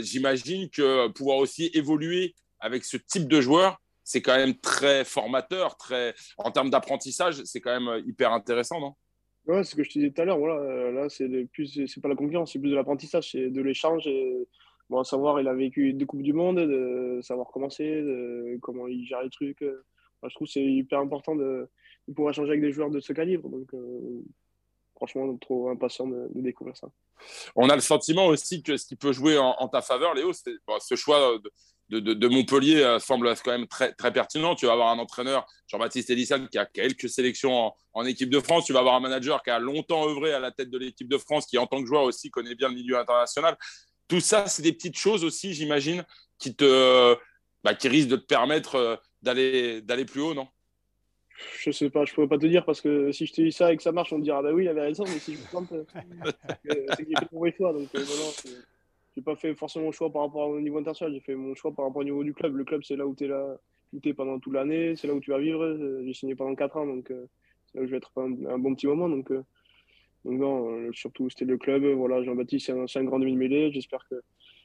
J'imagine que pouvoir aussi évoluer avec ce type de joueur, c'est quand même très formateur, très en termes d'apprentissage, c'est quand même euh, hyper intéressant, non? Ouais, ce que je te disais tout à l'heure. Voilà, euh, là, c'est plus, c'est pas la concurrence, c'est plus de l'apprentissage, c'est de l'échange. Bon, savoir, il a vécu deux coupes du monde, de savoir comment c'est, de, comment il gère les trucs. Euh. je trouve c'est hyper important de, pouvoir échanger avec des joueurs de ce calibre. Donc, franchement, trop impatient de, découvrir ça. On a le sentiment aussi que ce qui peut jouer en, ta faveur, Léo, c'est ce choix de, Montpellier euh, semble quand même très, très pertinent. Tu vas avoir un entraîneur, Jean-Baptiste Elissan, qui a quelques sélections en, équipe de France. Tu vas avoir un manager qui a longtemps œuvré à la tête de l'équipe de France, qui en tant que joueur aussi connaît bien le milieu international. Tout ça, c'est des petites choses aussi, j'imagine, qui, te, bah, qui risquent de te permettre euh, d'aller, d'aller plus haut, non? Je sais pas, je pourrais pas te dire parce que si je te dis ça et que ça marche, on te dira bah oui, il avait raison, mais si je me trompe, euh, <laughs> c'est qu'il fait le choix. Donc, j'ai pas fait forcément le choix par rapport au niveau international, j'ai fait mon choix par rapport au niveau du club. Le club, c'est là où tu es là, où es pendant toute l'année, c'est là où tu vas vivre. J'ai signé pendant 4 ans, donc euh, c'est là où je vais être un, un bon petit moment. Donc, euh, donc non, euh, surtout c'était le club. Voilà, Jean-Baptiste, c'est un, grand demi-mêlée. J'espère que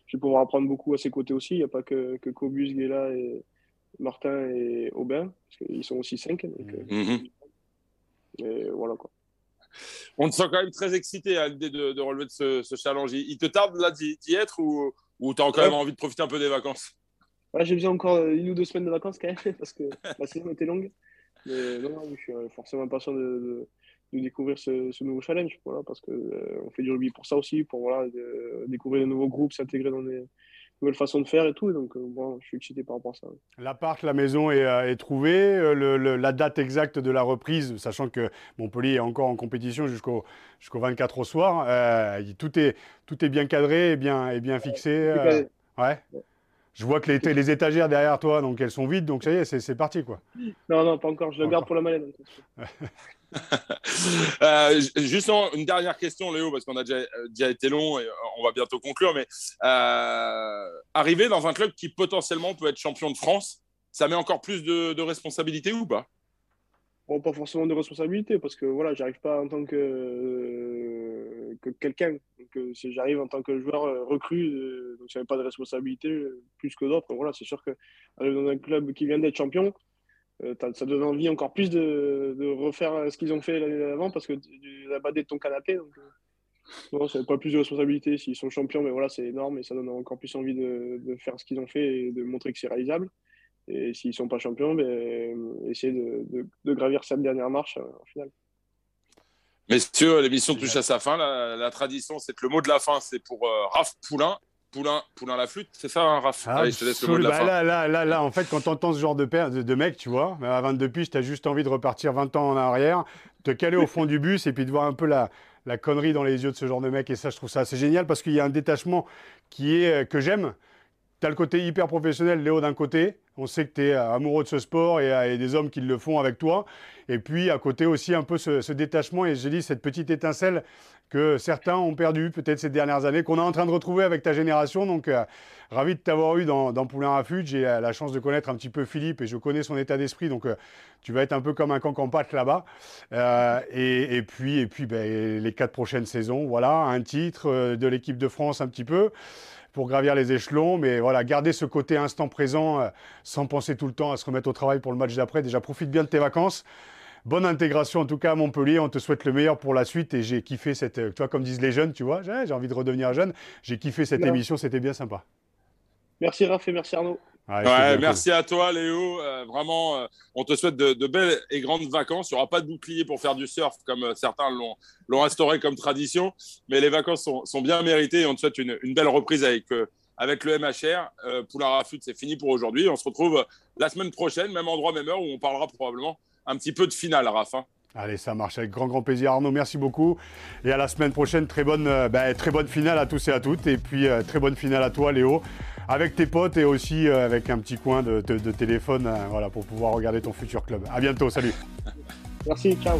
je vais pouvoir apprendre beaucoup à ses côtés aussi. Il n'y a pas que, que Cobus, Guéla et Martin et Aubin, parce qu'ils sont aussi 5. Donc, mm-hmm. Et voilà quoi on te sent quand même très excité à l'idée de, relever de ce, challenge. Il te tarde là d'y être ou, ou tu as quand même envie de profiter un peu des vacances? J'ai besoin encore une ou deux semaines de vacances quand même <laughs> parce que la saison était longue. Mais non, je suis forcément impatient de, découvrir ce, nouveau challenge parce qu'on euh, fait du rugby pour ça aussi, pour voilà, découvrir de nouveaux groupes, s'intégrer dans des, nouvelle façon de faire et tout. donc, euh, bon, je suis excité par rapport à ça. L'appart, la maison est, euh, est trouvée. Euh, la date exacte de la reprise, sachant que Montpellier est encore en compétition jusqu'au jusqu'au 24 au soir, tout, est, tout est bien cadré et bien, et bien fixé. ouais. Je vois que les, les, étagères derrière toi, donc elles sont vides, donc ça y est, c'est parti quoi. Non, non, pas encore. Je le garde pour la mallette. <laughs> <laughs> euh, juste une dernière question, Léo, parce qu'on a déjà, déjà, été long et euh, on va bientôt conclure. Mais euh, arriver dans un club qui potentiellement peut être champion de France, ça met encore plus de, de responsabilités ou pas? Bon, Pas forcément de responsabilité, parce que voilà, j'arrive pas en tant que, euh, que quelqu'un. si j'arrive en tant que joueur euh, recru, donc ça pas de responsabilité plus que d'autres. Voilà, c'est sûr que dans un club qui vient d'être champion, euh, ça donne envie encore plus de, refaire ce qu'ils ont fait l'année d'avant parce que tu as badé de ton canapé. Donc, euh, non, ça pas plus de responsabilité. S'ils sont champions, mais voilà, c'est énorme et ça donne encore plus envie de, faire ce qu'ils ont fait et de montrer que c'est réalisable. Et s'ils ne sont pas champions, ben, euh, essayer de, gravir cette dernière marche en finale. Messieurs, l'émission touche à sa fin. La, tradition, c'est que le mot de la fin, c'est pour Raph Poulain. Poulain, Poulain la flûte, c'est ça, hein, Raph? Allez, je te laisse le mot de la bah fin. Là, là, là, là, en fait, quand tu entends ce genre de, père, de, mec, tu vois, à 22 piges, tu as juste envie de repartir 20 ans en arrière, te caler au fond du bus et puis de voir un peu la, la connerie dans les yeux de ce genre de mec. Et ça, je trouve ça assez génial parce qu'il y a un détachement qui est, euh, que j'aime. Tu as le côté hyper professionnel, Léo, d'un côté. On sait que tu es euh, amoureux de ce sport et, euh, et, des hommes qui le font avec toi. Et puis, à côté aussi, un peu ce, détachement et je dis cette petite étincelle que certains ont perdu peut-être ces dernières années, qu'on est en train de retrouver avec ta génération. Donc, euh, ravi de t'avoir eu dans, Poulain Rafut. J'ai la chance de connaître un petit peu Philippe et je connais son état d'esprit. Donc, tu vas être un peu comme un cancan pâte là-bas. Et, puis, et puis ben, les quatre prochaines saisons, voilà, un titre de l'équipe de France un petit peu pour gravir les échelons. Mais voilà, garder ce côté instant présent sans penser tout le temps à se remettre au travail pour le match d'après. Déjà, profite bien de tes vacances bonne intégration en tout cas à Montpellier. On te souhaite le meilleur pour la suite et j'ai kiffé cette. Tu vois, comme disent les jeunes, tu vois, j'ai envie de redevenir jeune. J'ai kiffé cette émission, c'était bien sympa. Merci Raph et merci Arnaud. Merci à toi Léo. Euh, vraiment, euh, on te souhaite de, belles et grandes vacances. Il n'y aura pas de bouclier pour faire du surf comme euh, certains l'ont instauré comme tradition, mais les vacances sont, bien méritées et on te souhaite une, belle reprise avec, avec le MHR. Poulain Rafut, c'est fini pour aujourd'hui. On se retrouve la semaine prochaine, même endroit, même heure, où on parlera probablement un petit peu de finale, Rafa. Hein. Allez, ça marche avec grand grand plaisir Arnaud, merci beaucoup. Et à la semaine prochaine, très bonne, euh, bah, très bonne finale à tous et à toutes. Et puis euh, très bonne finale à toi Léo, avec tes potes et aussi euh, avec un petit coin de, de téléphone voilà, pour pouvoir regarder ton futur club. À bientôt, salut. merci, ciao.